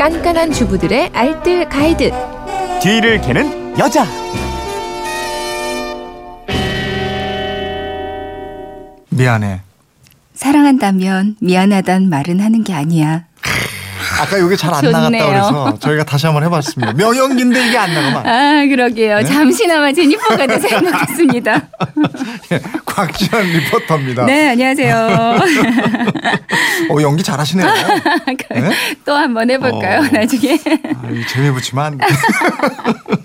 깐깐한 주부들의 알뜰 가이드. 뒤를 캐는 여자. 미안해. 사랑한다면 미안하단 말은 하는 게 아니야. 아까 이게 잘 안 나갔다. 그래서 저희가 다시 한번 해봤습니다. 명연기인데 이게 안 나가면 아, 그러게요. 네? 잠시나마 제니퍼가 돼서 행복했습니다. 예, 곽지연 리포터입니다. 네, 안녕하세요. 어, 연기 잘하시네요. 네? 또 한번 해볼까요? 어. 나중에. 아, 이 재미 붙이면 돼.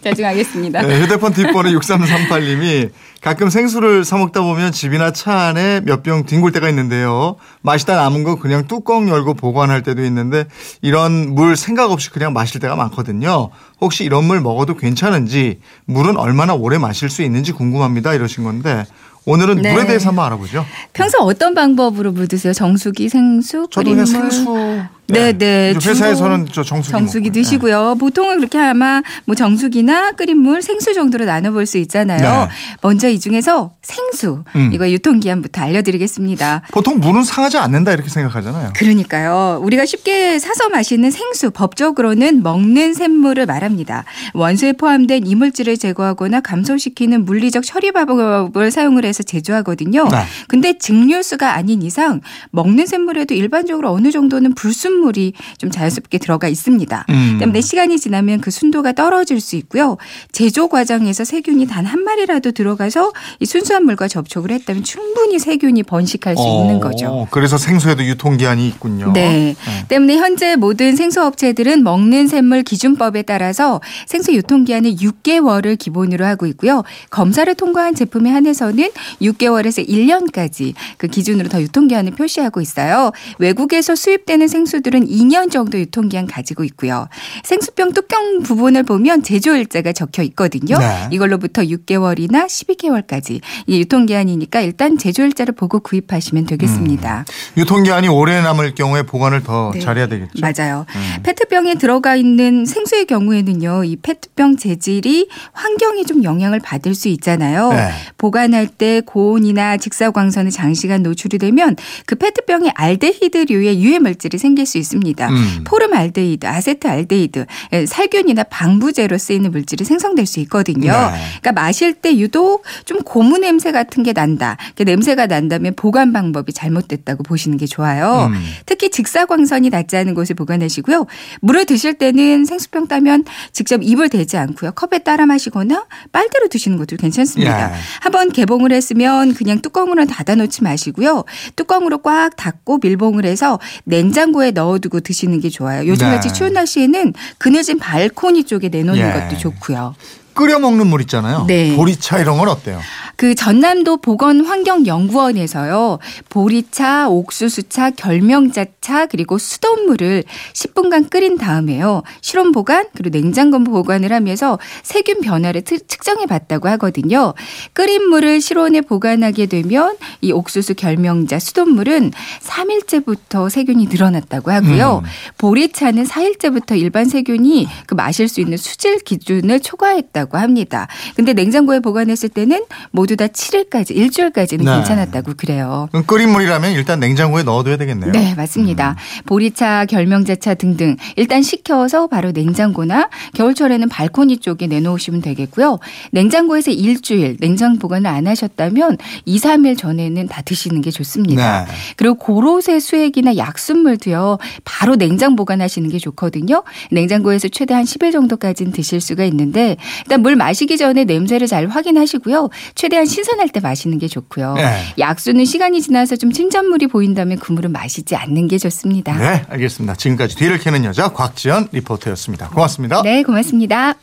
자중하겠습니다. 네, 휴대폰 뒷번호 6338님이 가끔 생수를 사 먹다 보면 집이나 차 안에 몇 병 뒹굴 때가 있는데요. 마시다 남은 거 그냥 뚜껑 열고 보관할 때도 있는데 이런 물 생각 없이 그냥 마실 때가 많거든요. 혹시 이런 물 먹어도 괜찮은지 물은 얼마나 오래 마실 수 있는지 궁금합니다. 이러신 건데 오늘은 네. 물에 대해서 한번 알아보죠. 평소 어떤 방법으로 물 드세요? 정수기, 생수, 저도 그냥 물? 생수. 네, 네. 이제 회사에서는 저 정수기. 정수기 먹고요. 네. 드시고요. 보통은 그렇게 아마 뭐 정수기나 끓인 물, 생수 정도로 나눠 볼 수 있잖아요. 네. 먼저 이 중에서 생수 음. 이거 유통 기한부터 알려드리겠습니다. 보통 물은 상하지 않는다 이렇게 생각하잖아요. 그러니까요. 우리가 쉽게 사서 마시는 생수 법적으로는 먹는 샘물을 말합니다. 원수에 포함된 이물질을 제거하거나 감소시키는 물리적 처리 방법을 사용을 해서 제조하거든요. 네. 근데 증류수가 아닌 이상 먹는 샘물에도 일반적으로 어느 정도는 불순 물이 좀 자연스럽게 들어가 있습니다. 음. 때문에 시간이 지나면 그 순도가 떨어질 수 있고요. 제조 과정에서 세균이 단 한 마리라도 들어가서 이 순수한 물과 접촉을 했다면 충분히 세균이 번식할 수 있는 거죠. 어, 그래서 생수에도 유통기한이 있군요. 네. 때문에 현재 모든 생수업체들은 먹는 샘물 기준법에 따라서 생수 유통기한을 6개월을 기본으로 하고 있고요. 검사를 통과한 제품에 한해서는 6개월에서 1년까지 그 기준으로 더 유통기한을 표시하고 있어요. 외국에서 수입되는 생수 들은 2년 정도 유통기한 가지고 있고요. 생수병 뚜껑 부분을 보면 제조일자가 적혀 있거든요. 네. 이걸로부터 6개월이나 12개월까지 이 유통기한이니까 일단 제조일자를 보고 구입하시면 되겠습니다. 유통기한이 오래 남을 경우에 보관을 더 네. 잘해야 되겠죠. 맞아요. 페트병에 들어가 있는 생수의 경우에는요, 이 페트병 재질이 환경에 좀 영향을 받을 수 있잖아요. 네. 보관할 때 고온이나 직사광선에 장시간 노출이 되면 그 페트병에 알데히드류의 유해 물질이 생길 수 있습니다. 음. 포름알데히드, 아세트알데히드, 예, 살균이나 방부제로 쓰이는 물질이 생성될 수 있거든요. 네. 그러니까 마실 때 유독 좀 고무 냄새 같은 게 난다. 그 냄새가 난다면 보관 방법이 잘못됐다고 보시는 게 좋아요. 음. 특히 직사광선이 닿지 않은 곳에 보관하시고요. 물을 드실 때는 생수병 따면 직접 입을 대지 않고요. 컵에 따라 마시거나 빨대로 드시는 것도 괜찮습니다. 예. 한번 개봉을 했으면 그냥 뚜껑으로 닫아놓지 마시고요. 뚜껑으로 꽉 닫고 밀봉을 해서 냉장고에 넣어 두고 드시는 게 좋아요. 요즘같이 네. 추운 날씨에는 그늘진 발코니 쪽에 내놓는 예. 것도 좋고요. 끓여 먹는 물 있잖아요. 네. 보리차 이런 건 어때요? 그 전남도 보건환경연구원에서요 보리차, 옥수수차, 결명자차 그리고 수돗물을 10분간 끓인 다음에요 실온 보관 그리고 냉장고 보관을 하면서 세균 변화를 트- 측정해 봤다고 하거든요. 끓인 물을 실온에 보관하게 되면 이 옥수수, 결명자, 수돗물은 3일째부터 세균이 늘어났다고 하고요. 음. 보리차는 4일째부터 일반 세균이 그 마실 수 있는 수질 기준을 초과했다고 합니다. 근데 냉장고에 보관했을 때는 모두 다 7일까지, 일주일까지는 네. 괜찮았다고 그래요. 끓인 물이라면 일단 냉장고에 넣어둬야 되겠네요. 네, 맞습니다. 보리차, 결명자차 등등 일단 식혀서 바로 냉장고나 겨울철에는 발코니 쪽에 내놓으시면 되겠고요. 냉장고에서 일주일 냉장 보관을 안 하셨다면 2, 3일 전에는 다 드시는 게 좋습니다. 네. 그리고 고로쇠 수액이나 약순물도요. 바로 냉장 보관하시는 게 좋거든요. 냉장고에서 최대 한 10일 정도까지는 드실 수가 있는데 일단 물 마시기 전에 냄새를 잘 확인하시고요. 최대한 신선할 때 마시는 게 좋고요. 네. 약수는 시간이 지나서 좀 진전물이 보인다면 그 물은 마시지 않는 게 좋습니다. 네, 알겠습니다. 지금까지 뒤를 캐는 여자 곽지연 리포터였습니다. 고맙습니다. 네, 고맙습니다.